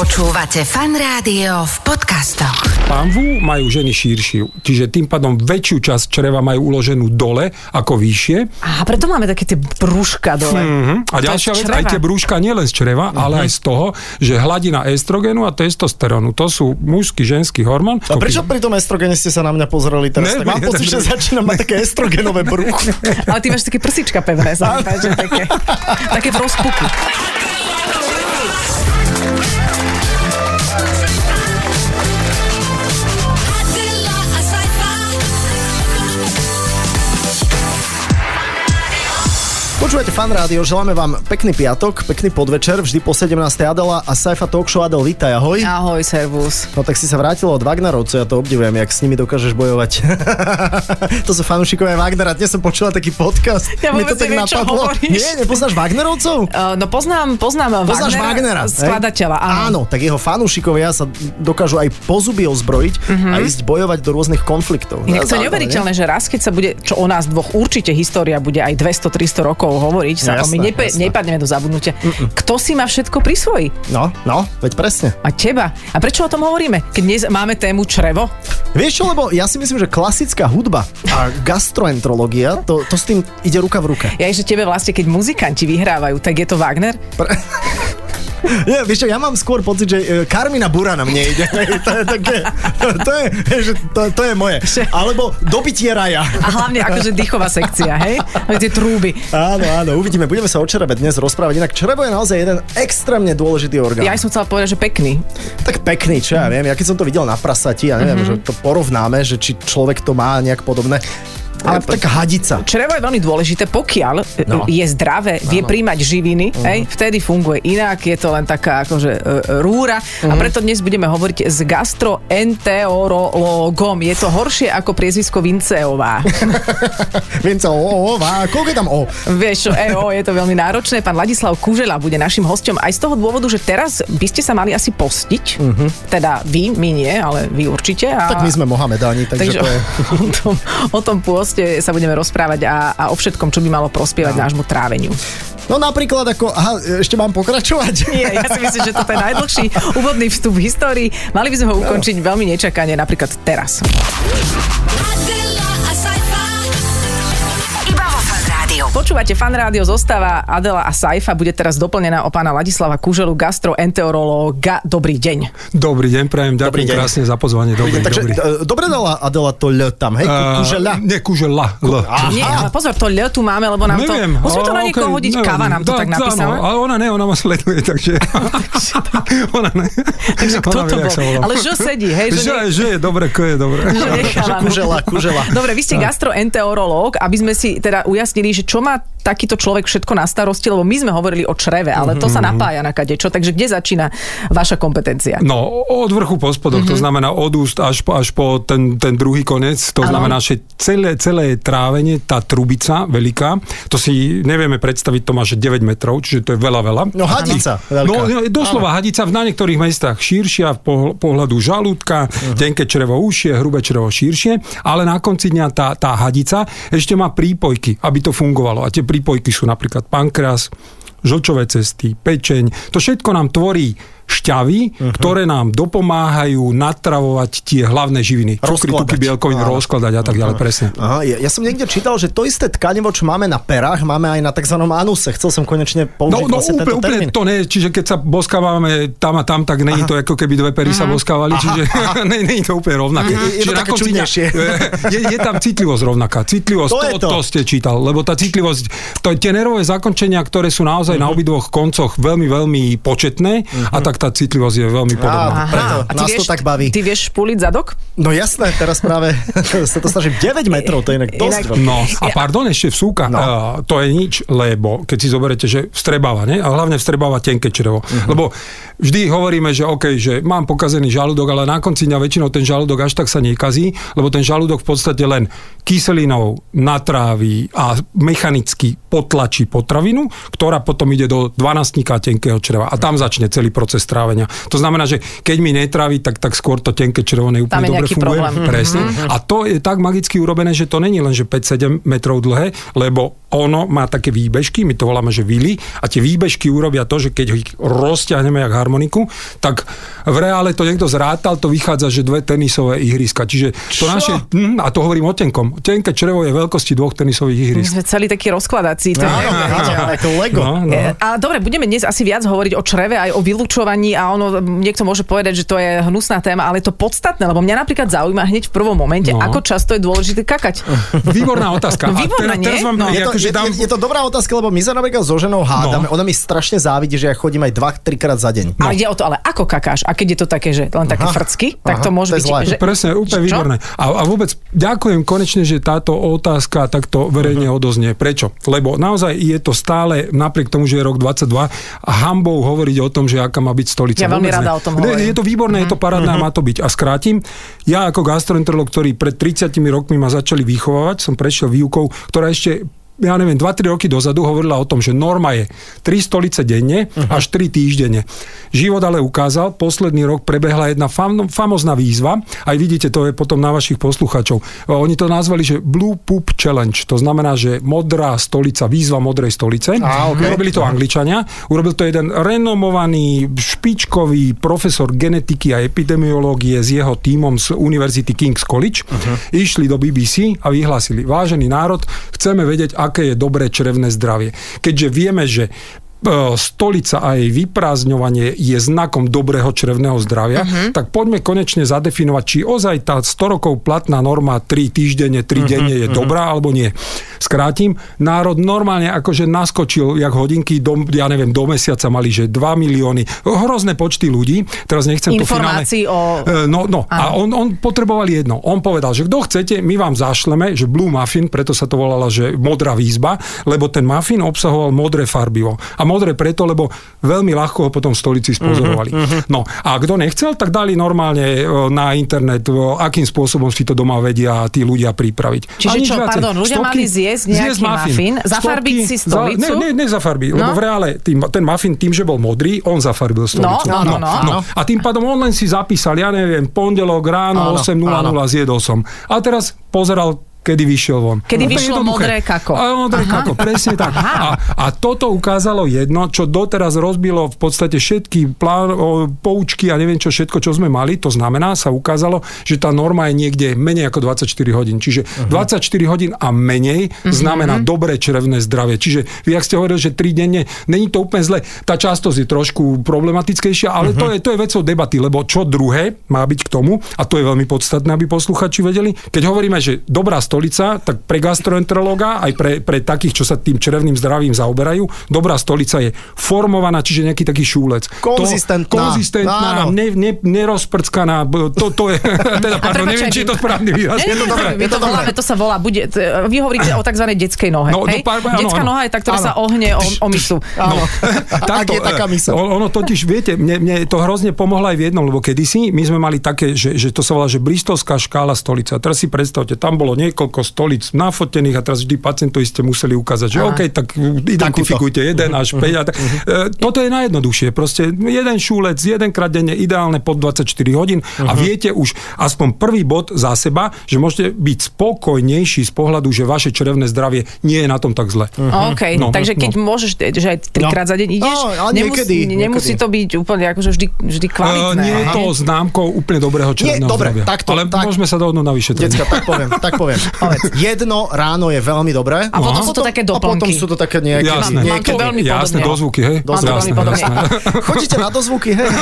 Počúvate fan rádio v podcastoch. Pánvu majú ženy širšiu, čiže tým pádom väčšiu časť čreva majú uloženú dole ako vyššie. A preto máme také tie brúška dole. Mhm. A To ďalšia z vec, aj tie brúška nielen z čreva, ale aj z toho, že hladina estrogenu a testosterónu, to sú mužský, ženský hormón. A prečo pri tom estrogene ste sa na mňa pozreli teraz? Ne, tak mám ne, pocit, ne, že ne. začínam mať také estrogenové brucho. Ale ty máš také prsička pevné, sa mi páči, také, také v rozpuku. Počúvate fan rádio, želáme vám pekný piatok, pekný podvečer, vždy po 17. Adela a Saifa Talk Show Adel, vítaj, ahoj. Ahoj, servus. No tak si sa vrátila od Wagnerovcov, ja to obdivujem, jak s nimi dokážeš bojovať. to sú fanúšikovia Wagnera, dnes som počula taký podcast. Ja Mi to tak neviem, napadlo. Nie, nepoznáš Wagnerovcov? Uh, no poznám, poznám Poznáš Wagnera, Wagnera, skladateľa, áno. áno. tak jeho fanúšikovia sa dokážu aj po zuby ozbrojiť a ísť bojovať do rôznych konfliktov. Inak to neuveriteľné, že raz, keď sa bude, čo o nás dvoch určite história bude aj 200-300 rokov hovoriť, sa No, my jasné, nepe, jasné. nepadneme do zabudnutia. Kto si má všetko prisvojí? nie? No, no, veď presne. A teba. A prečo o tom hovoríme? Keď dnes máme tému črevo? Vieš čo, lebo ja si myslím, že klasická hudba a gastroenterológia, to, to s tým ide ruka v ruke. Ja, že tebe vlastne, keď muzikanti vyhrávajú, tak je to Wagner? Nie, vieš čo, ja mám skôr pocit, že e, Karmina Burana mne ide. to je také, to je, že to, to je moje. Alebo dobitie raja. A hlavne akože dýchová sekcia, hej? Tie trúby. Áno, áno, uvidíme. Budeme sa o črebe dnes rozprávať. Inak črevo je naozaj jeden extrémne dôležitý orgán. Ja som chcela povedať, že pekný. Tak pekný, čo ja viem. Ja keď som to videl na prasati, ja neviem, Mhm. mm-hmm. že to porovnáme, že či človek to má nejak podobné. Ale taká hadica. Črevo je veľmi dôležité, pokiaľ No. no. je zdravé, vie príjmať živiny, uh-huh. hej, vtedy funguje inak, je to len taká akože e, rúra uh-huh. a preto dnes budeme hovoriť s gastroenterologom. Je to horšie ako priezvisko Vinceová. Viem sa, o, o, vá, koľko je tam o? Vieš EO, je to veľmi náročné. Pán Ladislav Kužela bude našim hostom aj z toho dôvodu, že teraz by ste sa mali asi postiť. Uh-huh. Teda vy, my nie, ale vy určite. A... Tak my sme Mohamedáni, takže, Takže to je... o, tom, o tom pôste sa budeme rozprávať a, a o všetkom, čo by malo prospievať no. nášmu tráveniu. No napríklad ako, aha, ešte mám pokračovať? Nie, ja si myslím, že toto je najdlhší úvodný vstup v histórii. Mali by sme ho ukončiť veľmi nečakane, napríklad teraz. Počúvate fan rádio, zostáva Adela a Saifa bude teraz doplnená o pána Ladislava Kuželu, gastroenterológa. Dobrý deň. Dobrý deň, prajem, Dobrý ďakujem deň. krásne za pozvanie. Dobrý, Takže, dobrý. e, dobre dala Adela to L tam, hej? Kužeľa. Nie, kužela. L. Nie, ale pozor, to L tu máme, lebo nám Neviem. to... Musíme to na niekoho okej, hodiť, neviem. káva nám to Dá- tak napísala. Ale ona ne, ona ma sleduje, takže... ona ne. Takže kto to bol? Ale že sedí, hej? Že, ne- že je dobre, ko je dobre. že. Kužela, kužela. Dobre, vy ste gastroenterológ, aby sme si teda ujasnili, že čo má takýto človek všetko na starosti, lebo my sme hovorili o čreve, ale to sa napája na kadečo, takže kde začína vaša kompetencia? No, od vrchu po spodok, mm-hmm. to znamená od úst až po, až po ten, ten druhý konec, to Áno. znamená, že celé, celé trávenie, tá trubica veľká, to si nevieme predstaviť, to má že 9 metrov, čiže to je veľa, veľa. No hadica veľká. No, no, doslova hadica v na niektorých mestách širšia v pohľadu žalúdka, uh-huh. tenké črevo užšie, hrubé črevo širšie, ale na konci dňa tá, tá hadica ešte má prípojky, aby to fungovalo. A tie prípojky sú napríklad pankreas, žlčové cesty, pečeň. To všetko nám tvorí šťavy, uh-huh. ktoré nám dopomáhajú natravovať tie hlavné živiny. Cukry, tuky, bielkoviny, rozkladať a tak ďalej, presne. Aha, ja, ja som niekde čítal, že to isté tkanivo, čo máme na perách, máme aj na tzv. anuse. Chcel som konečne použiť No, no vlastne úplne, tento úplne termín. to nie, čiže keď sa boskávame tam a tam, tak není to ako keby dve pery sa boskávali, čiže nie, nie je to úplne rovnaké. Je to Čiže na také čudnejšie. je, je tam citlivosť rovnaká. Citlivosť, To je to, to. to ste čítal, lebo tá citlivosť, to, tie nervové zakončenia, ktoré sú naozaj na obidvoch koncoch veľmi, veľmi početné a tak tá citlivosť je veľmi podobná. Á, preto A ty nás to vieš- tak baví. Ty vieš špuliť zadok? No jasné, teraz práve sa to snažím 9 metrov, to je inak dosť. Inak-. No a pardon, ešte vsúka, no. uh, to je nič, lebo keď si zoberete, že vstrebáva, ne? a hlavne vstrebáva tenké črevo. Uh-huh. Lebo vždy hovoríme, že OK, že mám pokazený žalúdok, ale na konci dňa väčšinou ten žalúdok až tak sa nekazí, lebo ten žalúdok v podstate len kyselinou natráví a mechanicky potlačí potravinu, ktorá potom ide do dvanastníka tenkého čreva a tam začne celý proces strávenia. To znamená, že keď mi netrávi, tak, tak skôr to tenké Tam je dobre funguje. problém. Mhm. Presne. A to je tak magicky urobené, že to není len, že 5-7 metrov dlhé, lebo ono má také výbežky, my to voláme, že vily, a tie výbežky urobia to, že keď ich rozťahneme jak harmoniku, tak v reále to niekto zrátal, to vychádza, že dve tenisové ihriska. Čiže to naše, hm, a to hovorím o tenkom, tenké črevo je veľkosti dvoch tenisových My ihrisk. sme celý taký rozkladací. To Áno, ale to Lego. No, no. E, A dobre, budeme dnes asi viac hovoriť o čreve, aj o vylúčovaní a ono, niekto môže povedať, že to je hnusná téma, ale je to podstatné, lebo mňa napríklad zaujíma hneď v prvom momente, No. ako často je dôležité kakať. Výborná otázka. No, výborná, a teraz, teraz vám, No. no. Je to, akože je, dám, je, to dobrá otázka, lebo my sa napríklad so ženou hádame. No. Ona mi strašne závidí, že ja chodím aj 2-3 krát za deň. Ale ide o to, ale ako kakáš? A keď je to také, že len také Aha. frcky, tak Aha, to môže to je byť... zlé. Že, Presne, úplne Čo? výborné. A, a vôbec ďakujem konečne, že táto otázka takto verejne Mhm. odoznie. Prečo? Lebo naozaj je to stále, napriek tomu, že je rok 22, hambou hovoriť o tom, že aká má byť stolica. Ja veľmi Vôbec rada ne. o tom hovorím. Je to výborné, je to parádne a má to byť. A skrátim, ja ako gastroenterolog, ktorý pred 30 rokmi ma začali vychovávať, som prešiel výukou, ktorá ešte ja neviem, 2-3 roky dozadu hovorila o tom, že norma je 3 stolice denne uh-huh. až 3 týždenne. Život ale ukázal, posledný rok prebehla jedna fam, famozná výzva, aj vidíte, to je potom na vašich posluchačov. Oni to nazvali, že Blue Poop Challenge, to znamená, že modrá stolica, výzva modrej stolice. Á, ok. Urobili to Angličania, urobil to jeden renomovaný, špičkový profesor genetiky a epidemiológie s jeho tímom z Univerzity King's College. Uh-huh. Išli do BBC a vyhlásili, vážený národ, chceme vedieť, aké je dobré črevné zdravie. Keďže vieme, že stolica a jej vyprázdňovanie je znakom dobrého črevného zdravia, uh-huh. tak poďme konečne zadefinovať, či ozaj tá 100 rokov platná norma 3 týždenne, 3 uh-huh. denne je dobrá alebo nie. Skrátim, národ normálne akože naskočil, jak hodinky, do, ja neviem, do mesiaca mali, že 2 milióny, hrozné počty ľudí, teraz nechcem to finálne... Informácií o- E, No, no, a on, on potreboval jedno. On povedal, že kto chcete, my vám zašleme, že Blue Muffin, preto sa to volala, že modrá výzba, lebo ten muffin obsahoval modré farbivo. A modré preto, lebo veľmi ľahko ho potom v stolici spozorovali. Uh-huh. No, a kto nechcel, tak dali normálne e, na internet, e, akým spôsobom si to doma vedia tí ľudia pripraviť. Čiže A nič čo, viacej. pardon, ľudia mali zjesť nejaký muffin, zafarbiť si stolicu? Za, ne, ne, nezafarbiť, No. lebo v reále tým, ten muffin tým, že bol modrý, on zafarbil stolicu. No, no, no, no. A tým pádom on len si zapísal, ja neviem, pondelok ráno Áno, 8.00 áno. zjedol som. A teraz pozeral kedy vyšiel von. Kedy Úplne vyšlo modré kako. A modré Aha. kako, presne tak. A, a toto ukázalo jedno, čo doteraz rozbilo v podstate všetky plán, o, poučky a neviem čo všetko, čo sme mali. To znamená, sa ukázalo, že tá norma je niekde menej ako 24 hodín. Čiže uh-huh. 24 hodín a menej Mhm. znamená dobré črevné zdravie. Čiže vy, ak ste hovorili, že 3 denne, není to úplne zle. Tá častosť je trošku problematickejšia, ale uh-huh. to, je, to je vecou debaty, lebo čo druhé má byť k tomu, a to je veľmi podstatné, aby posluchači vedeli. Keď hovoríme, že dobrá stolica, tak pre gastroenterológa, aj pre, pre takých, čo sa tým črevným zdravím zaoberajú, dobrá stolica je formovaná, čiže nejaký taký šúlec. Konzistentná. To, konzistentná, Áno. ne, ne, nerozprckaná, to, to je, teda, pardon, neviem, či je to správny výraz. Nie, nie, dobré, je to to dobré. voláme, to sa volá, bude, vy hovoríte o tzv. detskej nohe, No, no, hej? pár- áno, Detská áno. noha je tá, ktorá Áno. sa ohne o, o misu. Áno. Ak je taká e, myseľ. on- Ono totiž, viete, mne, mne to hrozne pomohlo aj v jednom, lebo kedysi my sme mali také, že, že to sa volá, že bristolská škála stolica. Teraz si predstavte, tam bolo niekoľko stolic nafotených a teraz vždy pacientovi ste museli ukázať, že OK, tak identifikujte jeden až 5. A tak, e, toto je najjednoduchšie. Proste jeden šúlec, jedenkrát denne, ideálne pod 24 hodín a viete už aspoň prvý bod za seba, že môžete byť spokojnejší z pohľadu, že vaše črevné zdravie nie je na tom tak zle. OK, No, takže keď no. môžeš, že aj trikrát za deň ideš, No, ale nemusí, niekedy, nemusí niekedy. to byť úplne akože vždy, vždy kvalitné. Uh, nie je to známkou úplne dobrého črevného dobre, zdravia. takto, Ale tak. môžeme sa dohodnúť na vyšetrenie. Decka, tak poviem, tak poviem. Povedz. Jedno ráno je veľmi dobré. A potom sú to také A potom doplnky. sú to také nejaké... Jasné. Mám to niekedy. veľmi Jasné, podobne. dozvuky, hej? Mám to veľmi Jasné, podobne. jasné. Chodíte na dozvuky, hej?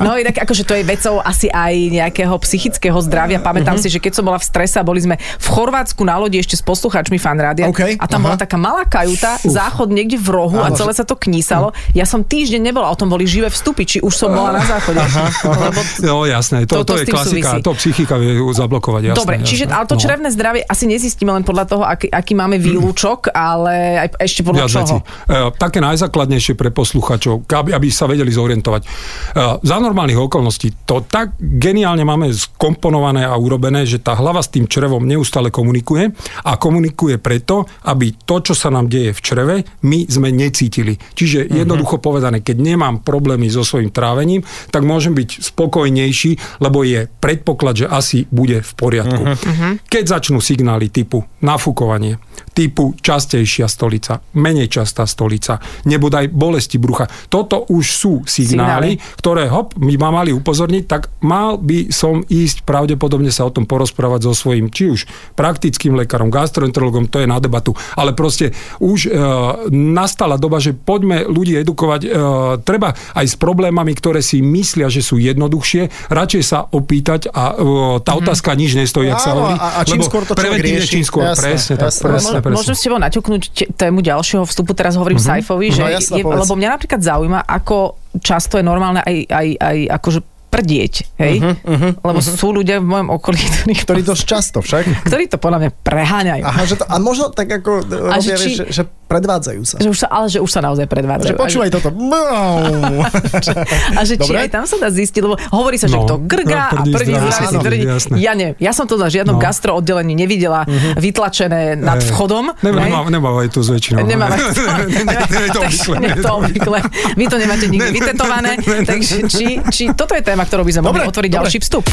No inak akože to je vecou asi aj nejakého psychického zdravia. Pamätám Mhm. si, že keď som bola v strese a boli sme v Chorvátsku na lodi ešte s poslucháčmi fanrádia OK, a tam aha. bola taká malá kajuta, záchod niekde v rohu a Áno. celé sa to knísalo. Ja som týždeň nebola, o tom boli živé vstupy, či už som bola na záchode. Lebo No jasné, to, Toto to s je klasika, súvisí. to psychika vie zablokovať, jasné. Dobre, čiže ale to No. črevné zdravie asi nezistíme len podľa toho, aký, aký máme výlučok, ale aj ešte podľa Viac čoho. E, také najzákladnejšie pre posluchačov, aby, aby sa vedeli zorientovať. E, za normálnych okolností to tak geniálne máme skomponované a urobené, že tá hlava s tým črevom neustále komunikuje a komunikuje preto, aby to, čo sa nám deje v čreve, my sme necítili. Čiže Mhm. jednoducho povedané, keď nemám problémy so svojím trávením, tak môžem byť spokojnejší, lebo je predpoklad, že asi bude v poriadku. Mhm. Keď začnú signály typu nafúkovanie, typu častejšia stolica, menej častá stolica, nebodaj bolesti brucha. Toto už sú signály, Signály. ktoré hop, my ma mali upozorniť, tak mal by som ísť pravdepodobne sa o tom porozprávať so svojím, či už praktickým lekárom, gastroenterologom, to je na debatu, ale proste už e, nastala doba, že poďme ľudí edukovať, e, treba aj s problémami, ktoré si myslia, že sú jednoduchšie, radšej sa opýtať a e, tá otázka nič nestojí, ak sa Áno, hovorí. a- a čím skôr to človek rieši. čím skôr, Jasné, presne, tak, jasné. presne, presne. Môžem s tebou naťuknúť tému ďalšieho vstupu, teraz hovorím mm-hmm. Saifovi, že No jasné, je, povedz. lebo mňa napríklad zaujíma, ako často je normálne aj, aj, aj akože prdieť, hej? Uh-huh, uh-huh, Lebo uh-huh. sú ľudia v mojom okolí, ktorí, Ktorý dosť často však. ktorí to podľa mňa preháňajú. Aha, že to, a možno tak ako A robia, že že, či- že, že predvádzajú sa. Že už sa, ale že už sa naozaj predvádzajú. Že počúvaj toto. A že či Dobre? aj tam sa dá zistiť, lebo hovorí sa, že No. kto grgá No, a prdí zdravie zdravie si tvrdí. Ja neviem, ja som to na žiadnom No. gastro oddelení nevidela vytlačené nad vchodom. Nemávajú tu z väčšinou. Nemám aj to. Nie to obvykle. Nie je to obvykle. Vy to nemáte nikdy vytetované. Takže či, či toto je téma, ktorou by sme mohli otvoriť ďalší vstup.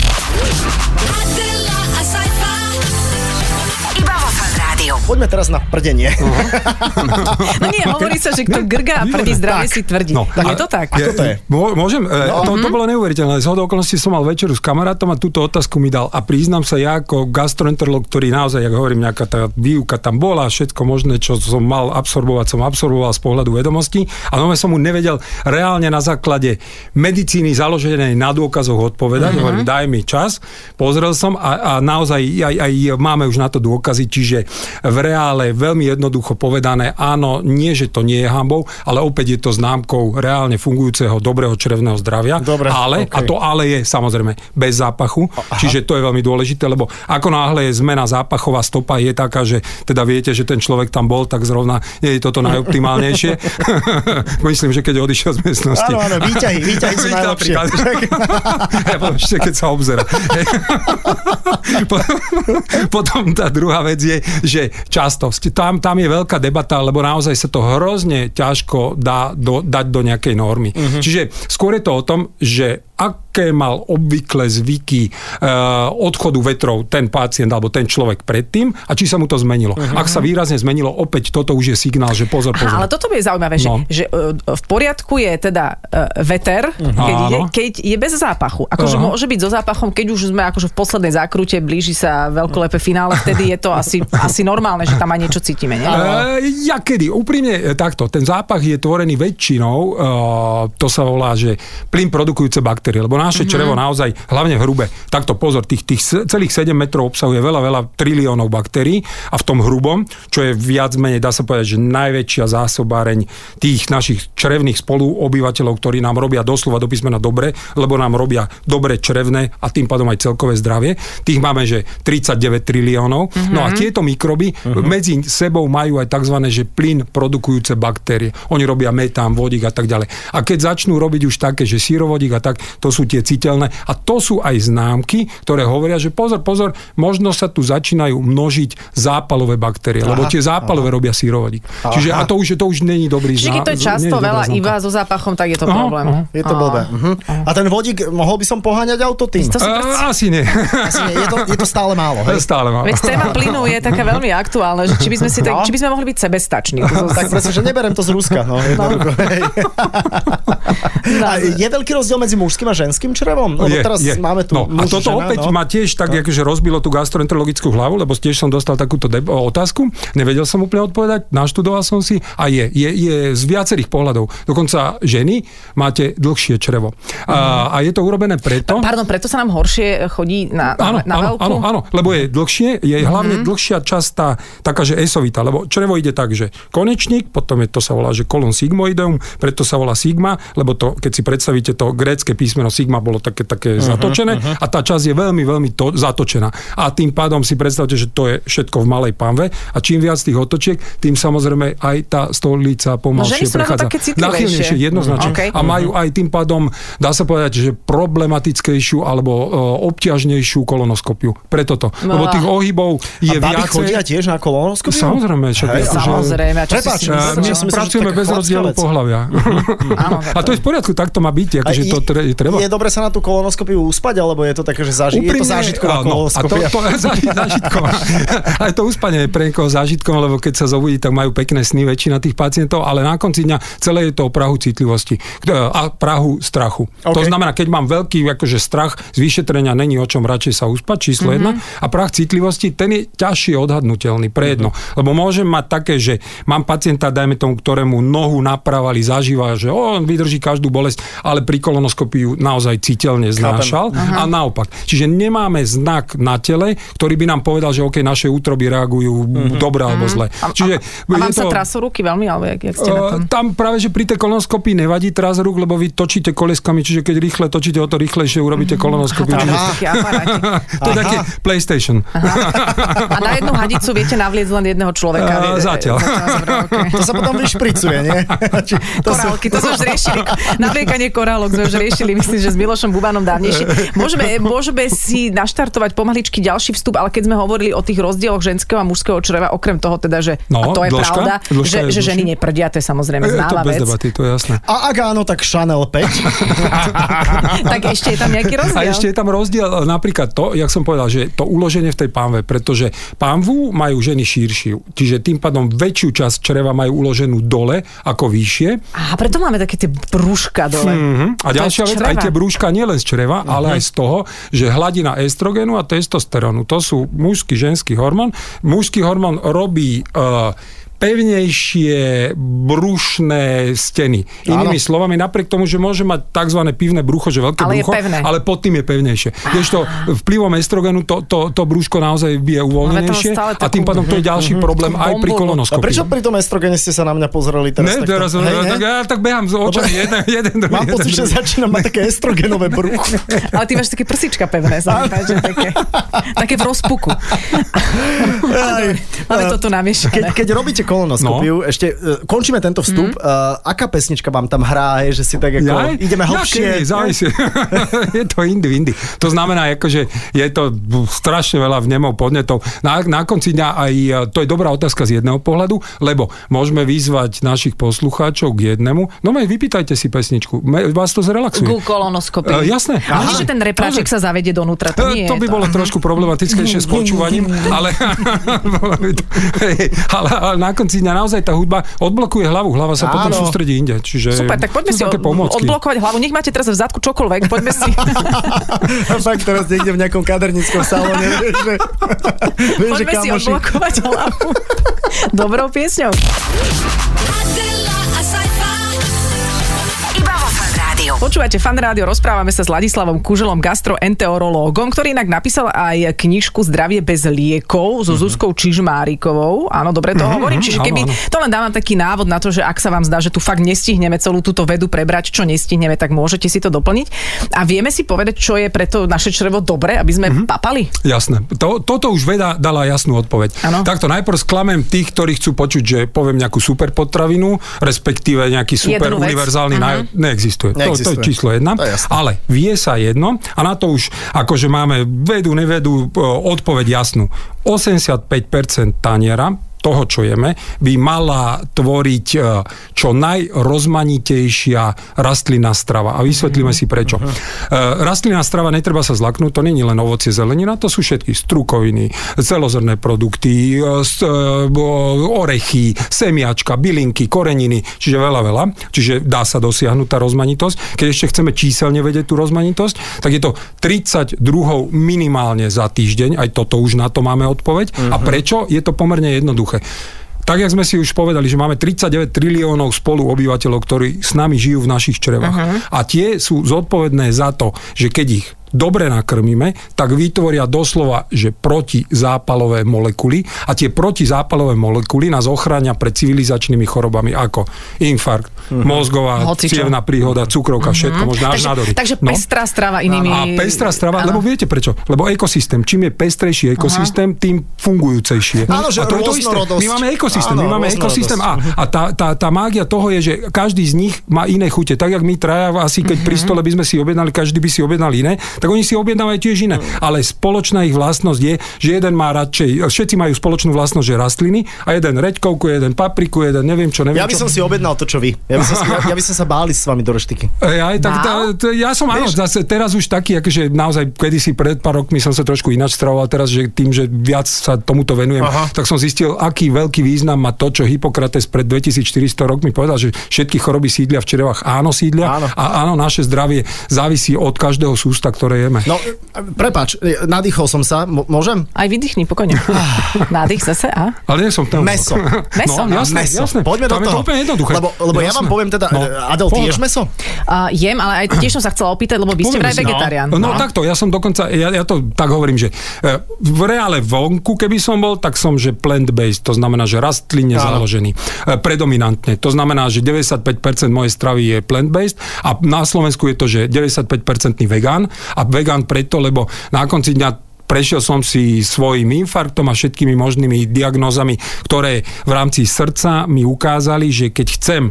Poďme teraz na prdenie. No nie, hovorí sa, že kto grgá a prdí zdravie Tak. si tvrdí. No, je a- to tak? Ako to je? Mô- Môžem? No, to, Mhm. to bolo neuveriteľné. Z hodou okolností som mal večeru s kamarátom a túto otázku mi dal. A priznám sa, ja ako gastroenterolog, ktorý naozaj, jak hovorím, nejaká tá výuka tam bola, všetko možné, čo som mal absorbovať, som absorboval z pohľadu vedomostí. A nové som mu nevedel reálne na základe medicíny založenej na dôkazoch odpovedať. Mhm. Hovorím, daj mi čas. Pozrel som a, a naozaj aj, aj máme už na to dôkazy, čiže v reále veľmi jednoducho povedané, áno, nie, že to nie je hambou, ale opäť je to známkou reálne fungujúceho dobrého črevného zdravia. Dobre, ale, OK. a to ale je samozrejme bez zápachu, čiže to je veľmi dôležité, lebo ako náhle je zmena zápachová stopa je taká, že teda viete, že ten človek tam bol, tak zrovna nie je toto najoptimálnejšie. Myslím, že keď odišiel z miestnosti. Áno, áno, výťahy, výťahy sú najlepšie. Napríklad. ja poviem, ešte keď sa obzera. Po- Potom tá druhá vec je, že častosť. Tam, tam je veľká debata, lebo naozaj sa to hrozne ťažko dá do, dať do nejakej normy. Uh-huh. Čiže skôr je to o tom, že aké mal obvykle zvyky uh, odchodu vetrov ten pacient alebo ten človek predtým a či sa mu to zmenilo. Uh-huh. Ak sa výrazne zmenilo, opäť toto už je signál, že pozor, pozor. Aha, ale toto mi je zaujímavé, že, No. že uh, v poriadku je teda uh, veter, keď, ide, Áno. keď je bez zápachu. Akože Aha. môže byť so zápachom, keď už sme akože v poslednej zákrute, blíži sa veľkolepé finále, vtedy je to asi, asi normálne, že tam aj niečo cítime. Nie? E, ja kedy? Úprimne e, takto. Ten zápach je tvorený väčšinou, e, to sa volá, že plyn produkujúce baktérie, lebo naše mm-hmm. črevo naozaj, hlavne v hrube, takto pozor, tých, tých celých 7 metrov obsahuje veľa, veľa triliónov baktérií a v tom hrubom, čo je viac menej, dá sa povedať, že najväčšia zásobáreň tých našich črevných spoluobyvateľov, ktorí nám robia doslova do písmena dobre, lebo nám robia dobre črevné a tým pádom aj celkové zdravie. Tých máme, že 39 triliónov. Mm-hmm. No a tieto mikroby uh-huh. medzi sebou majú aj tzv. že plyn produkujúce baktérie. Oni robia metán, vodík a tak ďalej. A keď začnú robiť už také, že sírovodík a tak, to sú tie citeľné. A to sú aj známky, ktoré hovoria, že pozor, pozor, možno sa tu začínajú množiť zápalové baktérie, aha, lebo tie zápalové aha. robia sírovodík. Aha. Čiže a to už, to už není dobrý Čiže keď to je často veľa známka. iba so zápachom, tak je to Aha, problém. aha. Je to blbé. Uh-huh. A ten vodík, mohol by som poháňať auto tým? To si predstav- asi nie. Asi nie, je, to, je to stále málo. Hej? Stále mám. Veď téma plynu je taká veľmi aktuálna, že či by sme, si tak, No. či by sme mohli byť sebestační. tak presne, že neberem to z Ruska. No, hej. A je veľký rozdiel medzi mužským a ženským črevom? Lebo je, teraz je. máme tu no, a muž, toto žena, opäť no. ma tiež tak akože rozbilo tú gastroenterologickú hlavu, lebo tiež som dostal takúto deb- otázku, nevedel som úplne odpovedať, naštudoval som si a je, je, je z viacerých pohľadov. Dokonca ženy máte dlhšie črevo. A, a je to urobené preto... Pardon, preto sa nám horšie chodí na, Áno, na, na áno, veľkú? áno, áno, lebo je dlhšie, je hlavne dlhšia časť tá, taká, že esovita, lebo črevo ide tak, že konečník, potom je to sa volá, že kolon sigmoideum, preto sa volá sigma, lebo to, keď si predstavíte to grécke písmeno sigma bolo také, také uh-huh, zatočené uh-huh. a tá časť je veľmi, veľmi to, zatočená. A tým pádom si predstavte, že to je všetko v malej panve a čím viac tých otočiek, tým samozrejme aj tá stolica No, pomalšie to prechádza. Náchylnejšie, jednoznačne. Mhm, okej. A majú aj tým pádom, dá sa povedať, že problematickejšiu alebo uh, obťažnejšiu kolonoskopiu. Preto to. Lebo Á. tých ohybov je a viacej. chodia tiež na kolonoskopiu? Samozrejme, však Hej, akože- Samozrejme, a čo Prepáč, My že pracujeme bez rozdielu pohľavia. A to je v poriadku, tak to má byť, akože to tre- treba. Je dobre sa na tú kolonoskopiu uspať, alebo je to také, že záži- je to zážitková áno, a to, kolonoskopia? to je záži- zážitková. Aj to uspanie je pre niekoho zážitkom, lebo keď sa zobudí, tak majú pekné sny väčšina tých pacientov, ale na konci dňa celé je to o prahu citlivosti a prahu strachu. OK. To znamená, keď mám veľký akože strach z vyšetrenia, není o čom radšej sa uspať, číslo jedna. A prach citlivosti, ten je ťažšie odhadnutelný pre jedno. Lebo môžem mať také, že mám pacienta, dajme tomu, ktorému nohu napravali, zažíva, že on vydrží každú bolesť, ale pri kolonoskopiu naozaj citeľne znášal a naopak. Čiže nemáme znak na tele, ktorý by nám povedal, že OK, naše útroby reagujú dobre alebo zle. Čiže A vám je sa to- trasú ruky veľmi, alebo jak, jak ste na tom? Uh, tam práve, že pri tej kolonoskopii nevadí tras rúk, lebo vy točíte koleskami, čiže keď rýchle točíte, o to rýchlejšie urobíte kolonoskopiu. Tam Čiže, to je také PlayStation. A na jednu hadicu viete navliecť len jedného človeka. A, Vie- zatiaľ. Okej. To sa potom vyšpricuje, nie? Či, to sa, Korálky, to sme už riešili. Navliekanie korálok sme už riešili, myslím, že s Milošom Bubanom dávnejšie. Môžeme, môžeme si naštartovať pomaličky ďalší vstup, ale keď sme hovorili o tých rozdieloch ženského a mužského čreva, okrem toho teda, že No, a to je dĺžka? pravda, Dĺžka že, je že ženy neprdia, to je samozrejme Je to známa bez vec. debaty, to je jasné. a ak áno, tak Chanel 5. Tak ešte je tam nejaký rozdiel. A ešte je tam rozdiel napríklad to, jak som povedal, že to uloženie v tej pánve, pretože pánvu majú ženy širšiu, čiže tým pádom väčšiu časť čreva majú uloženú dole ako vyššie. A preto máme také tie brúška dole. Mhm. A ďalšia vec, čreva. aj tie brúška nielen z čreva, Mhm. ale aj z toho, že hladina estrogenu a testosterónu, to sú mužský, ženský hormón. Mužský hormón robí uh, pevnejšie brušné steny. Inými Áno. slovami, napriek tomu, že môže mať tzv. pivné brucho, že veľké Ale je brucho, pevné. ale pod tým je pevnejšie. Kdežto vplyvom estrogenu to, to, to brúško naozaj je uvoľnenejšie stále a tým takú- pádom to je ďalší problém aj pri bombonu. A kolonoskopii. prečo pri tom estrogene ste sa na mňa pozreli teraz? Ne, takto? teraz, Hej, nie? tak, ja tak behám z očami, jeden, jeden, druhý. Mám jeden, pocit, že začínam mať také estrogenové brucho. Ale ty máš také prsička pevné, sa páči, také, také v rozpuku. Máme to tu namiešané. Keď, keď robíte kolonoskopiu, No. ešte uh, končíme tento vstup, Mhm. uh, aká pesnička vám tam hrá, hej, že si tak ako, Jaj? ideme hlbšie. závisí. je to indy, indy. To znamená, akože je to strašne veľa vnemov, podnetov. Na, na konci dňa aj, e, to je dobrá otázka z jedného pohľadu, lebo môžeme vyzvať našich poslucháčov k jednému. No mej, vypýtajte si pesničku. Me, vás to zrelaxuje. Ku kolonoskopii. E, jasné. A Aha. že ten repráček sa zavedie donútra, to nie to je by bolo trošku problematickejšie s počúvaním, ale, to- hej, ale, ale na konci dňa naozaj tá hudba odblokuje hlavu, hlava sa potom Áno. sústredí inde. Čiže Super, tak poďme si od, odblokovať hlavu. Nech máte teraz v zadku čokoľvek, poďme si, A fakt teraz niekde v nejakom kaderníckom salóne, že, poďme si odblokovať hlavu. Dobrou piesňou. Počúvate fan rádio, rozprávame sa s Ladislavom Kuželom, gastroenterológom, ktorý inak napísal aj knižku Zdravie bez liekov so Zuzkou Čižmárikovou. Áno, dobre to hovorím. Čiže áno, keby, áno. to len dávam taký návod na to, že ak sa vám zdá, že tu fakt nestihneme celú túto vedu prebrať, čo nestihneme, tak môžete si to doplniť. A vieme si povedať, čo je pre to naše črevo dobre, aby sme papali? Jasné. To, toto už veda dala jasnú odpoveď. Áno. Takto najprv sklamem tých, ktorí chcú počuť, že poviem nejakú super potravinu, respektíve nejaký super univerzálny Mhm. naj... Neexistuje. To, to je číslo jedna. To je jasné. Ale vie sa jedno a na to už akože máme vedu, nevedu, e, odpoveď jasnú. 85% taniera toho, čo jeme, by mala tvoriť e, čo najrozmanitejšia rastlinná strava. A vysvetlíme si prečo. E, Rastlinná strava, netreba sa zlaknúť, to je len ovocie, zelenina, to sú všetky strukoviny, celozrné produkty, e, orechy, semiačka, bylinky, koreniny, čiže veľa, veľa. Čiže dá sa dosiahnuť tá rozmanitosť. Keď ešte chceme číselne vedieť tú rozmanitosť, tak je to 30 druhov minimálne za týždeň, aj toto už na to máme odpoveď. A prečo? Je to pomerne jednoduché. Tak, jak sme si už povedali, že máme 39 triliónov spolu obyvateľov, ktorí s nami žijú v našich črevách. A tie sú zodpovedné za to, že keď ich dobre nakrmíme, tak vytvoria doslova, že protizápalové molekuly a tie protizápalové molekuly nás ochránia pred civilizačnými chorobami ako infarkt, mozgová, Hocičo. cievna príhoda, cukrovka, všetko, možno až Takže, nádory. takže No. pestrá strava inými... A pestrá strava, Áno. lebo viete prečo? Lebo ekosystém, čím je pestrejší ekosystém, tým fungujúcejšie. Áno, že a to je to isté. My máme ekosystém, Áno, my máme ekosystém A. A tá, tá, tá mágia toho je, že každý z nich má iné chute. Tak, jak my traja asi, keď pri stole by sme si objednali, každý by si objednal iné, tak oni si objednávajú tiež iné. Ale spoločná ich vlastnosť je, že jeden má radšej, všetci majú spoločnú vlastnosť, že rastliny a jeden reďkovku, jeden papriku, jeden neviem čo, neviem Ja by čo. som si objednal to, čo vy. Ja by som, si, ja, ja by som sa báli s vami do reštiky. Ej, aj, tak, tá, tá, ja som áno, zase teraz už taký, akože naozaj kedysi pred pár rokmi som sa trošku ináč stravoval, teraz, že tým, že viac sa tomuto venujem, Aha. tak som zistil, aký veľký význam má to, čo Hippokrates pred 2400 rokmi povedal, že všetky choroby sídlia v črevách, áno sídlia Áno. a áno, naše zdravie závisí od každého sústa, ktoré jeme. No, prepač, nadýchol som sa, m- môžem? Aj vydýchni, pokojne. Nádych zase, a? Ale nie som tam. Meso. Meso, no, no. jasné, meso. jasné. Poďme tam do je toho. to úplne jednoduché. Lebo, lebo ja vám poviem teda, No, no, Adel, ty ješ meso? Uh, jem, ale aj tiež som sa chcela opýtať, lebo vy ste vraj si. vegetarián. No, no takto, ja som dokonca, ja, ja to tak hovorím, že e, v reále vonku, keby som bol, tak som, že plant-based, to znamená, že rastlinne Áno. založený. E, predominantne. To znamená, že 95% mojej stravy je plant-based a na Slovensku je to, že 95% vegán a vegán preto, lebo na konci dňa prešiel som si svojim infarktom a všetkými možnými diagnózami, ktoré v rámci srdca mi ukázali, že keď chcem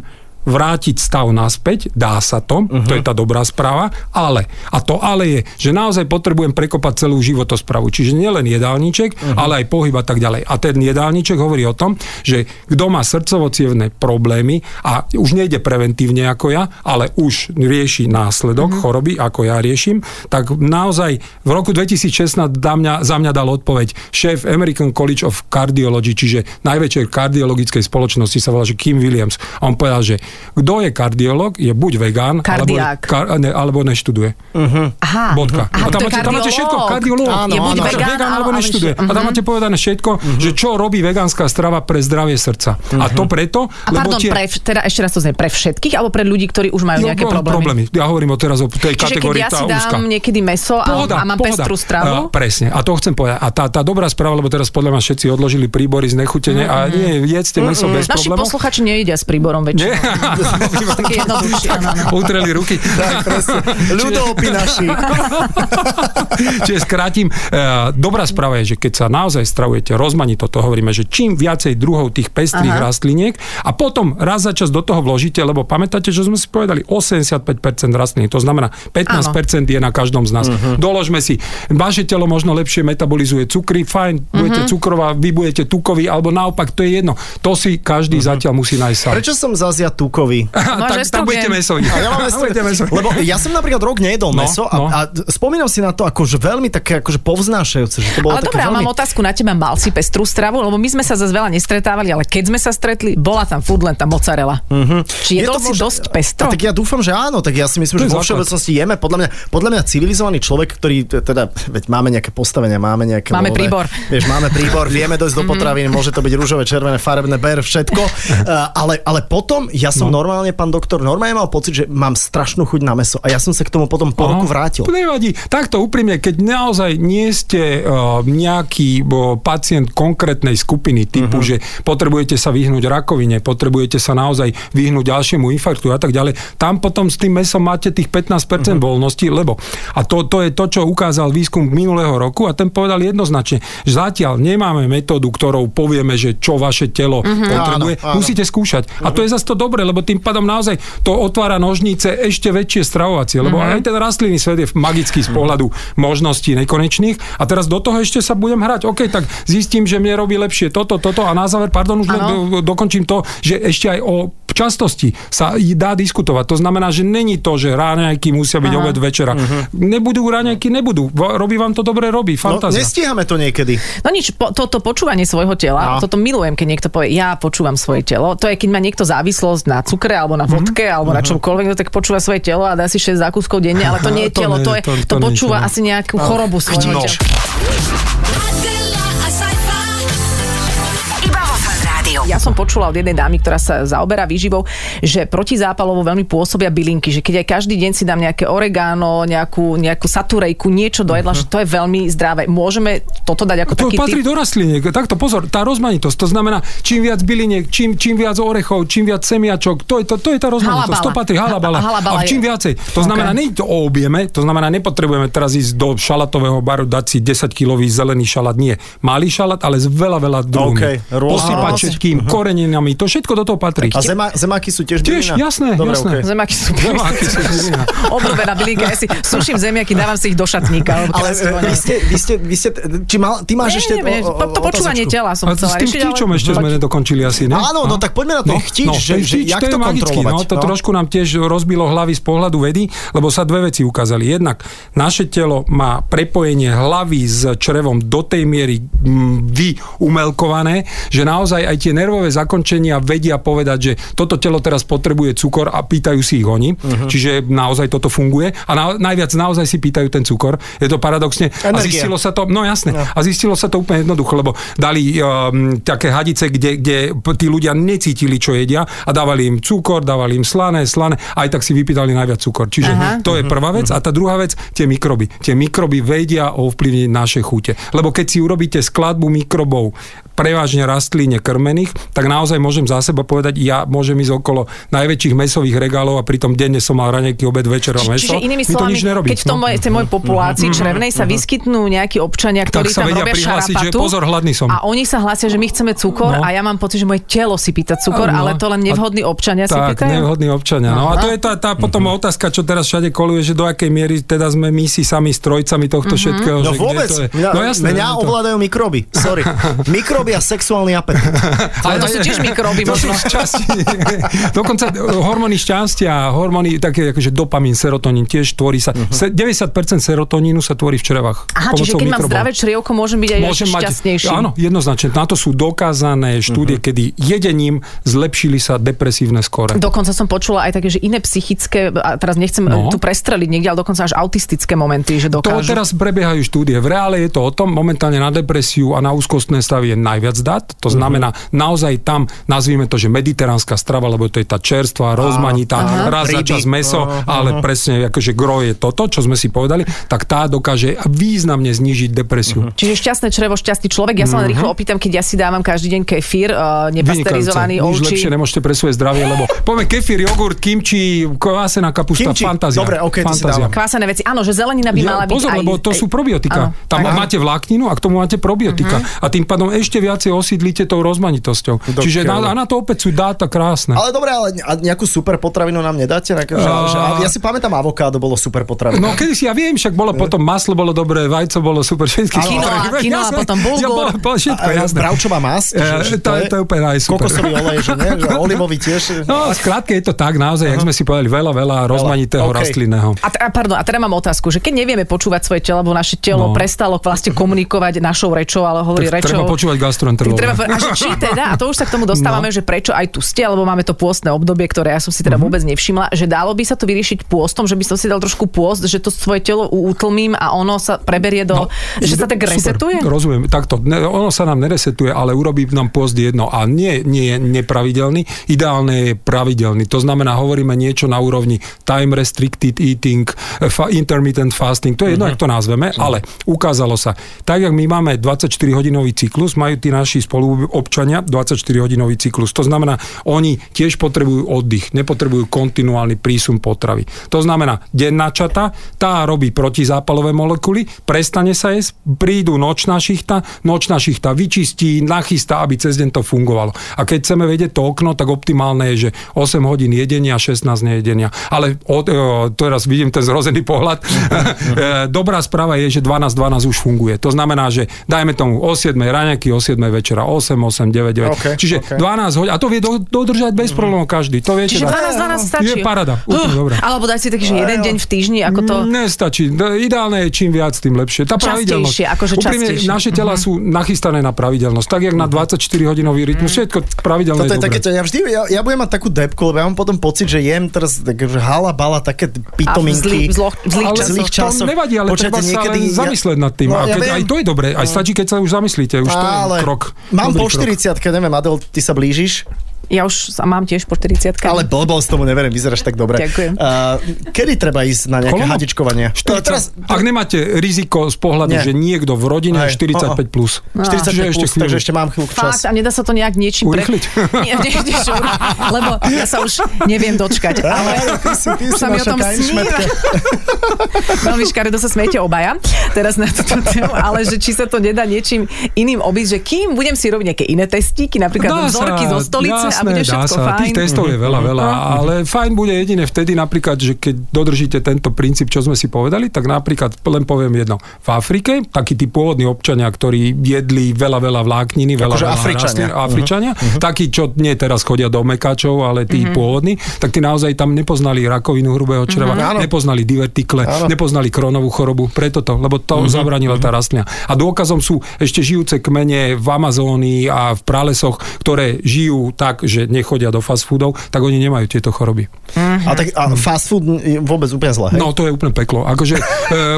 vrátiť stav naspäť, dá sa to, uh-huh. to je tá dobrá správa, ale, a to ale je, že naozaj potrebujem prekopať celú životospravu, čiže nielen jedálniček, uh-huh. ale aj pohyb a tak ďalej. A ten jedálniček hovorí o tom, že kto má srdcovo problémy a už nejde preventívne ako ja, ale už rieši následok uh-huh. choroby, ako ja riešim, tak naozaj v roku 2016 dá mňa, za mňa dal odpoveď šéf American College of Cardiology, čiže najväčšej kardiologickej spoločnosti sa volá, že Kim Williams. A on povedal, že kto je kardiolog, je buď vegán, alebo, kar, ne, alebo neštuduje. Aha. Bodka. Aha, a tam to je máte, tam máte všetko, kardiológ. Áno, je buď áno. vegán, vegán alebo ale- neštuduje. ale- A tam máte povedané všetko, že čo robí vegánska strava pre zdravie srdca. A to preto, A lebo pardon, tie... pre, teda ešte raz to znie, pre všetkých, alebo pre ľudí, ktorí už majú Jo, nejaké no, problémy? Ja hovorím o teraz o tej Čiže keď kategórii ja tá si úzka. dám niekedy meso a, Pohoda, a mám pohoda. pestrú stravu, presne, a to chcem povedať. A tá, tá dobrá správa, lebo teraz podľa mňa všetci odložili príbory z nechutenia a nie, jedzte meso bez naši problémov. posluchači nejedia s príborom väčšinou. Také jednoduchšie, utreli ruky. Tak, presne. Naši. Čiže skrátim, e, dobrá správa je, že keď sa naozaj stravujete rozmanito, to hovoríme, že čím viacej druhov tých pestrých Aha. rastliniek a potom raz za čas do toho vložíte, lebo pamätáte, že sme si povedali 85% rastlín, to znamená 15% je na každom z nás. Uh-huh. Doložme si, vaše telo možno lepšie metabolizuje cukry, fajn, budete cukrová, vy budete tukový, alebo naopak, to je jedno. To si každý uh-huh. zatiaľ musí nájsť sám. Prečo som zase ja tukový? Máš tak, tak budete. A ja mám Budete mesoví. Lebo ja som napríklad rok nejedol No, meso a, no. a spomínam si na to akože veľmi také akože povznášajúce, že to bolo Ale ja veľmi... mám otázku na teba. Mal si pestrú stravu? Lebo my sme sa zase veľa nestretávali, ale keď sme sa stretli, bola tam furt len tá mozzarella. Mm-hmm. Či jedol si možno- dosť pestro? A tak ja dúfam, že áno, tak ja si myslím, že je vo všeobecnosti jeme. Podľa mňa, podľa mňa civilizovaný človek, ktorý teda, veď máme nejaké postavenia, máme nejaké... Máme voľné- príbor. Vieš, máme príbor, vieme dojsť do potravín, môže to byť rúžové, červené, farebné, ber, všetko. Uh, ale, ale potom, ja som No. normálne, pán doktor, normálne mal pocit, že mám strašnú chuť na meso a ja som sa k tomu potom po Aha. roku vrátil. Nevadí. Takto úprimne, keď naozaj nie ste uh, nejaký uh, pacient konkrétnej skupiny typu, uh-huh. že potrebujete sa vyhnúť rakovine, potrebujete sa naozaj vyhnúť ďalšiemu infarktu a tak ďalej, tam potom s tým mesom máte tých 15% uh-huh. voľnosti, lebo a to, to je to, čo ukázal výskum minulého roku a ten povedal jednoznačne, že zatiaľ nemáme metódu, ktorou povieme, že čo vaše telo uh-huh. potrebuje, Áno, áno. musíte skúšať. A to je zase to dobre, lebo tým pádom naozaj to otvára nožnice ešte väčšie stravovacie, lebo Mhm. aj ten rastlinný svet je magický z pohľadu možností nekonečných. A teraz do toho ešte sa budem hrať. OK, tak zistím, že mne robí lepšie toto, toto a na záver, pardon, už do, dokončím to, že ešte aj o častosti sa dá diskutovať. To znamená, že není to, že ráňajky musia byť Aha. obed večera. Nebudú ráňajky, nebudú. Robí vám to dobre, robí. No, Fantázia. nestíhame to niekedy. No nič, po, toto počúvanie svojho tela, No. toto milujem, keď niekto povie, ja počúvam svoje telo. To je, keď má niekto závislosť na cukre, alebo na vodke, alebo na čomkoľvek, no tak počúva svoje telo a dá si 6 zákuskov denne, ale to nie je To telo, nie, to, je, to- to, to počúva asi nejakú chorobu svojho tela. Ja som počula od jednej dámy, ktorá sa zaoberá výživou, že protizápalovo veľmi pôsobia bylinky, že keď aj každý deň si dám nejaké oregano, nejakú, nejakú saturejku, niečo do jedla, že to je veľmi zdravé. Môžeme toto dať ako To taký patrí typ? do rastliniek. Takto pozor, tá rozmanitosť. To znamená, čím viac byliniek, čím, čím viac orechov, čím viac semiačok, to je, to, to je tá rozmanitosť. Halabala. To patrí halabala. A halabala a je- čím viacej. To znamená, nie je to o objeme, to znamená, nepotrebujeme teraz ísť do šalatového baru, dať si 10 kilový zelený šalát. Nie. Malý šalát, ale s veľa, veľa druhmi. OK, rôzne. Posypať Aha. Všetkým koreninami. To všetko do toho patrí. A zema, zemáky sú tiež Tiež, bylina? jasné, Dobre, jasné. okej. Zemiaky sú bylina. obľúbená bylinka. Ja si suším zemiaky, dávam si ich do šatníka. Ale e, vonia. vy ste, vy ste, vy ste, či mal, ty máš Nie, ešte... nie, nie, o- o- to, to počúvanie tela som A s chcela tým ale- ešte sme nedokončili asi, ne? Áno, no tak poďme na ten chtič, že- ten že jak to kontrolovať, No, to no. trošku nám tiež rozbilo hlavy z pohľadu vedy, lebo sa dve veci ukázali. Jednak naše telo má prepojenie hlavy s črevom do tej miery mm, vyumelkované, že naozaj aj tie nervové zakončenia vedia povedať, že toto telo teraz potrebuje cukor a pýtajú si ich oni. Mhm. Čiže naozaj toto funguje. A na, najviac naozaj si pýtajú ten cukor. Je to paradoxne. A Energia. zistilo sa to, no jasné, a zistilo sa to úplne jednoducho, lebo dali um, také hadice, kde, kde tí ľudia necítili, čo jedia a dávali im cukor, dávali im slané, slané, aj tak si vypýtali najviac cukor. Čiže Aha. to je prvá vec. A tá druhá vec, tie mikroby. Tie mikroby vedia ovplyvniť naše chute. Lebo keď si urobíte skladbu mikrobov prevažne rastlíne krmených, tak naozaj môžem za seba povedať, ja môžem ísť okolo najväčších mesových regálov a pritom denne som mal raňajky, obed, večer a Či- meso. Čiže inými slovami, nič nerobí. keď v tom no. tej mojej populácii črevnej sa vyskytnú nejakí občania, Tak ktorí sa tam vedia robia prihlásiť, že pozor, hladný som. a oni sa hlásia, že my chceme cukor No. a ja mám pocit, že moje telo si pýta cukor, No. ale to len nevhodní občania si tak, pýtajú. nevhodní občania. No a Aha. to je tá, tá potom otázka, čo teraz všade koluje, že do akej miery teda sme my si sami strojcami tohto všetkého. No že vôbec, To je, mňa, no jasné. mňa no ovládajú mikroby, sorry. Mikroby a sexuálny apetit. Ale to sú tiež mikroby To sú možno. Dokonca e, hormóny šťastia, hormóny také akože dopamín, serotonín tiež tvorí sa. Se- 90% serotonínu sa tvorí v črevách. Aha, čiže keď mám zdravé črievko, môžem byť aj Môžem mať, šťastnejší. áno, jednoznačne. Na to sú dokázané štúdie, kedy jedením zlepšili sa depresívne skóre. Dokonca som počula aj také, že iné psychické, a teraz nechcem No. no. tu prestreliť niekde, ale dokonca až autistické momenty, že To dokážu. teraz prebiehajú štúdie. V reále je to o tom, momentálne na depresiu a na úzkostné stavy je najviac dát. To znamená, naozaj tam, nazvime to, že mediteránska strava, lebo to je tá čerstvá, rozmanitá, raz za čas meso, ale presne akože gro je toto, čo sme si povedali, tak tá dokáže významne znížiť depresiu. Čiže šťastné črevo, šťastný človek. Ja sa len rýchlo opýtam, keď ja si dávam každý deň kefír, uh, nepasterizovaný. Nič ovčí. lepšie nemôžete pre svoje zdravie, lebo poďme kefír, jogurt, kimči, kvásená kapusta, Kimči, fantázia. dobre, si fantázia. Kvásené veci. Áno, že zelenina by mala Ja, byť pozor, aj... lebo to aj- sú probiotika. Tam. Mhm. máte vlákninu a k tomu máte probiotika. A tým pádom ešte viacej osídlite tou rozmanitosťou. Do Čiže na, a na to opäť sú dáta krásne. Ale dobre, ale a nejakú super potravinu nám nedáte? Že, že, ja si pamätám, avokádo bolo super potravinou. No kedy si ja viem, však bolo potom maslo bolo dobré, vajco bolo super, všetky Kinoa, potraviny. kinoa, Jasné. potom bulgur. Ja, všetko, A, jasné. Bravčová masť, E, že, to, je, to je úplne aj super. kokosový olej, že nie? Že olivový tiež. No, skrátke je to tak, naozaj, jak sme si povedali, veľa, veľa rozmanitého OK. rastlinného. A, t- a, pardon, a teda mám otázku, že keď nevieme počúvať svoje telo, lebo naše telo No. prestalo vlastne komunikovať našou rečou, ale hovorí Tak rečou... treba počúvať gastroenterológa. Treba, a že či teda, a to už sa k tomu dostávame, No. že prečo aj tu ste, lebo máme to pôstne obdobie, ktoré ja som si Mhm. teda vôbec nevšimla, že dalo by sa to vyriešiť pôstom, že by som si dal trošku pôst, že to svoje telo utlmím a ono sa preberie do... že sa tak No, Super, resetuje? Rozumiem, takto. Ne, ono sa nám neresetuje, ale urobí nám pôst jedno a nie, nie je nepravidelný. Ideálne je pravidelný. To znamená, hovoríme niečo na úrovni time restricted eating, fa, intermittent fasting, to je jedno, uh-huh. jak to nazveme, ale ukázalo sa, tak jak my máme 24-hodinový cyklus, majú tí naši spoluobčania 24-hodinový cyklus. To znamená, oni tiež potrebujú oddych, nepotrebujú kontinuálny prísun potravy. To znamená, denná čata, tá robí protizápalové molekuly, prestane sa jesť, prídu nočná šichta, nočná šichta vyčistí, nachystá, aby cez deň to fungovalo. A keď chceme vedieť to okno, tak optimálne je, že 8 hodín jedenia, 16 nejedenia. Ale od, e, teraz vidím ten zrozený pohľad. E, Dobrá správa je, že 12-12 už funguje. To znamená, že dajme tomu o 7 raňaky, o 7 večera, 8, 8, 9, 9. OK, Čiže OK. 12 hodín. A to vie do, dodržať bez problémov každý. To viete. Čiže dať. 12-12 stačí. Je parada. Úplne Huh, dobré. Alebo dať si taký, že jeden deň v týždni, ako to... Nestačí. No, Ideálne je čím viac, tým lepšie. Tá pravidelnosť. Častejšie, akože Úprimne, naše tela sú nachystané na pravidelnosť. Tak, jak na 24-hodinový rytmus, všetko pravidelné Toto je je také, dobré. ja vždy, ja, ja budem mať takú depku, lebo ja mám potom pocit, že jem teraz tak, že hala, bala, také pitominky. zlý- v zlých Ale časoch. zlých to nevadí, ale Počujete, treba sa niekedy zamyslieť nad tým. No, a keď, aj to je dobré. Aj stačí, keď sa už zamyslíte. Už to je krok. Mám Dobrý po krok. 40 neviem, neviem, Adel, ty sa blížiš, Ja už sa mám tiež po 40 ale blbosť tomu neverím, vyzeráš tak dobre. Ďakujem. Uh, kedy treba ísť na nejaké Koľko? hadičkovanie? 40, teraz, Ak nemáte riziko z pohľadu, Nie. že niekto v rodine je Hej. 45+. Plus. 45 Čiže plus, chvíľu. takže ešte mám chvíľku Fakt, čas. a nedá sa to nejak niečím Urýchliť? Nie, nie, nie, šur, lebo ja sa už neviem dočkať. Ale ty si, ty si sa mi o tom sníva. Veľmi škaredo sa smiete obaja teraz na túto tému, ale že či sa to nedá niečím iným obísť, že kým budem si robiť nejaké iné testíky, napríklad vzorky zo stolice a bude dá sa. fajn. Tých testov je veľa, veľa, ale fajn bude jedine vtedy napríklad, že keď dodržíte tento princíp, čo sme si povedali, tak napríklad len poviem jedno. V Afrike, takí tí pôvodní občania, ktorí jedli veľa, veľa vlákniny, veľa, Akože veľa Afričania. rastlín, Afričania, takí, čo nie teraz chodia do mekačov, ale tí pôvodní, tak tí naozaj tam nepoznali rakovinu hrubého čreva, Áno. nepoznali divertikle, Áno. nepoznali kronovú chorobu, preto to, lebo to zabranila tá rastlina. A dôkazom sú ešte žijúce kmene v Amazónii a v pralesoch, ktoré žijú tak, že nechodia do fast foodov, tak oni nemajú tieto choroby. A, tak, a fast food je vôbec úplne zle, hej? No to je úplne peklo. Akože e,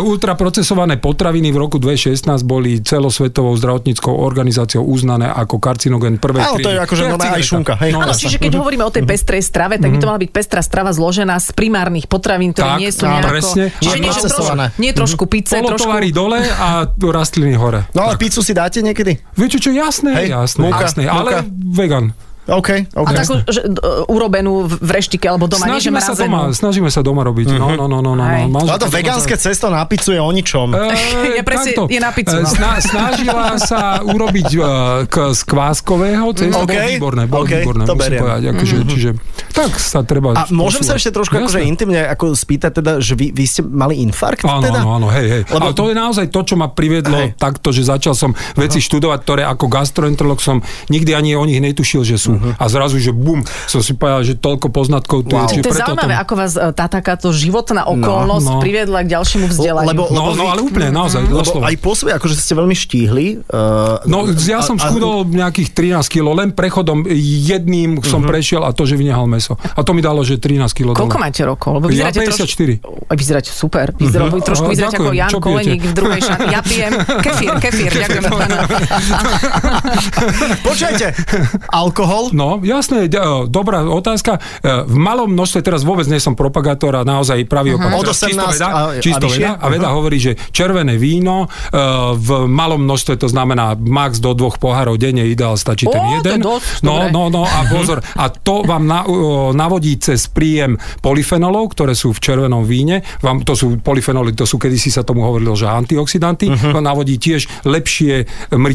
ultraprocesované potraviny v roku 2016 boli celosvetovou zdravotníckou organizáciou uznané ako karcinogen prvej Áno, to je akože normálne aj šunka, hej. No, Áno, čiže keď hovoríme o tej pestrej strave, tak by to mala byť pestrá strava zložená z primárnych potravín, ktoré Tak, nie sú nejako... presne. Čiže Nie trošku, nie trošku pice, trošku... Dole a rastliny hore. No ale pizzu si dáte niekedy? Viete čo, jasné, Hej, jasné, múka, jasné, múka. ale vegan. OK, OK. A takú že, d- urobenú v reštike alebo doma, nie že Snažíme sa, mrazenú. doma, snažíme sa doma robiť. No, no, no, no, no. No. No to vegánske cesto na pizzu je o ničom. E, Je presne- takto. je na pizzu, E, no. Sna, snažila sa urobiť e, k, z kváskového cesto. OK, Bolo výborné, bolo OK, výborné, to musím beriem. povedať. Akože, čiže, tak sa treba... A môžem sa posúvať. ešte trošku akože intimne ako spýtať teda, že vy, vy ste mali infarkt Áno, teda? áno, áno, hej, hej. Lebo- Ale to je naozaj to, čo ma priviedlo Hej. takto, že začal som veci študovať, ktoré ako gastroenterolog som nikdy ani o nich netušil, že sú. Mhm. A zrazu, že bum, som si povedal, že toľko poznatkov tu Wow. je. čiže To je preto zaujímavé, tom- ako vás e, tá takáto životná okolnosť no. priviedla k ďalšiemu vzdelaniu. Lebo- No, lebo no vy- ale úplne, naozaj, Lebo doslova. aj pôsobí, akože ste veľmi štíhli. Uh, No, ja som schudol nejakých 13 kg, len prechodom jedným som Mhm. prešiel a to, že vynehal meso. A to mi dalo, že 13 kg Koľko dole. máte rokov? Lebo Ja vyzeráte 54. Troš... Vyzeráte super. Vyzerá, Mhm. Trošku vyzeráte ako. Jan? Koleník v druhej šani. Ja pijem kefír, kefír. Ďakujem. Počujete, alkohol? No, jasné, d- e, dobrá otázka. E, V malom množstve, teraz vôbec nie som propagátor a naozaj pravý opak. Od Teraz čisto 18 veda, a- a čisto vyššie? veda, a veda hovorí, že červené víno e, v malom množstve, to znamená max do dvoch pohárov denne, ideál stačí ten to je jeden. dosť, no, dobre. no, no a pozor, a to vám na, o, navodí cez príjem polyfenolov, ktoré sú v červenom víne. Vám, to sú polyfenoly, to sú kedysi sa tomu hovorilo, že antioxidanty. Uh-huh. navodí tiež lepšie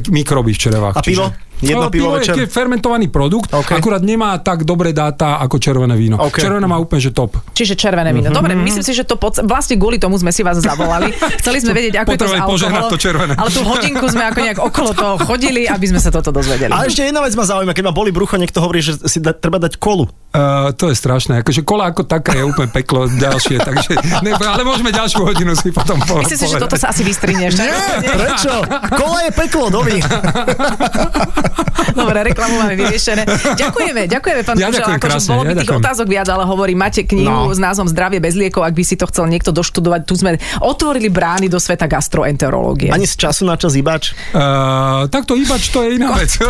mikroby v črevách. A pivo? Jedno No, pivo pivo večer? je fermentovaný produkt, OK. akurát nemá tak dobré dáta ako červené víno. OK. Červené má úplne, že top. Čiže červené víno. Mhm. Dobre, myslím si, že to pod... vlastne kvôli tomu sme si vás zavolali. Chceli sme vedieť, ako je to s alkoholom. to červené. Ale tú hodinku sme ako nejak okolo toho chodili, aby sme sa toto dozvedeli. A ešte jedna vec ma zaujíma, keď ma boli brucho, niekto hovorí, že si da, treba dať kolu. Uh, to je strašné. Akože kola ako taká je úplne peklo ďalšie. Takže, ne, ale môžeme ďalšiu hodinu si potom po, Myslím si, že toto sa asi vystrinie. ešte. Prečo? Kola je peklo, dovi. Dobre, reklamu máme vyriešené. Ďakujeme, ďakujeme, pán Ja Kužel. Akože krásne, bolo by ja tých ďakujem. otázok viac, ale hovorím, máte knihu No. s názvom Zdravie bez liekov, ak by si to chcel niekto doštudovať. Tu sme otvorili brány do sveta gastroenterológie. Ani z času na čas ibač. Uh, takto ibač to je iná vec.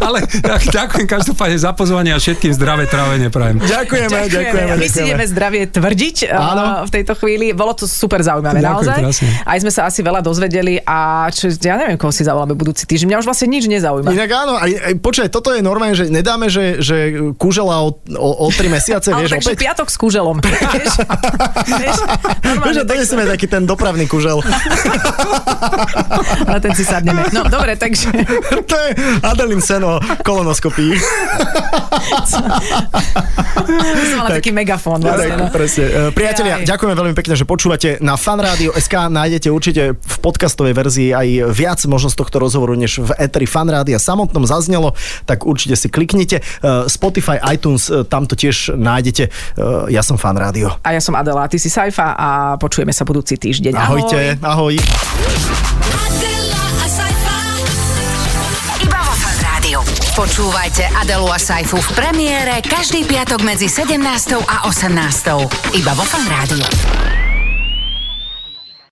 Ale tak, ďakujem každopádne za pozvanie a všetkým zdravé trávenie prajem. Ďakujeme, ďakujeme. My si ideme zdravie tvrdiť Áno. uh, v tejto chvíli. Bolo to super zaujímavé, Ďakujem naozaj. krásne. Aj sme sa asi veľa dozvedeli a čo, ja neviem, koho si zavoláme budúci týždeň. Mňa už vlastne nič nezaujíma. Inak áno, aj, aj, počkaj, toto je normálne, že nedáme, že, že kúžela o, o, o 3 mesiace, vieš, takže opäť. piatok s kúželom. vieš? Vieš? Normálne že tak- donesieme taký ten dopravný kužel. Na ten si sadneme. No dobre, takže to je Adelin seno kolonoskopii. som mala taký megafón. Vlastne, no. Tak, presne. E, Priatelia, Jaj. ďakujeme veľmi pekne, že počúvate na fanradio.sk. Nájdete určite v podcastovej verzii aj viac možno z tohto rozhovoru, než v Eteri Fanrádia samotnom zaznelo, tak určite si kliknite. E, Spotify, iTunes, e, tam to tiež nájdete. E, Ja som Fanrádio. A ja som Adela, ty si Saifa a počujeme sa budúci týždeň. Ahojte, ahoj. Adela, a sci-fi. Iba vo. Počúvajte Adelu a Saifu v premiére každý piatok medzi 17. a 18. Iba vo Fan Rádiu.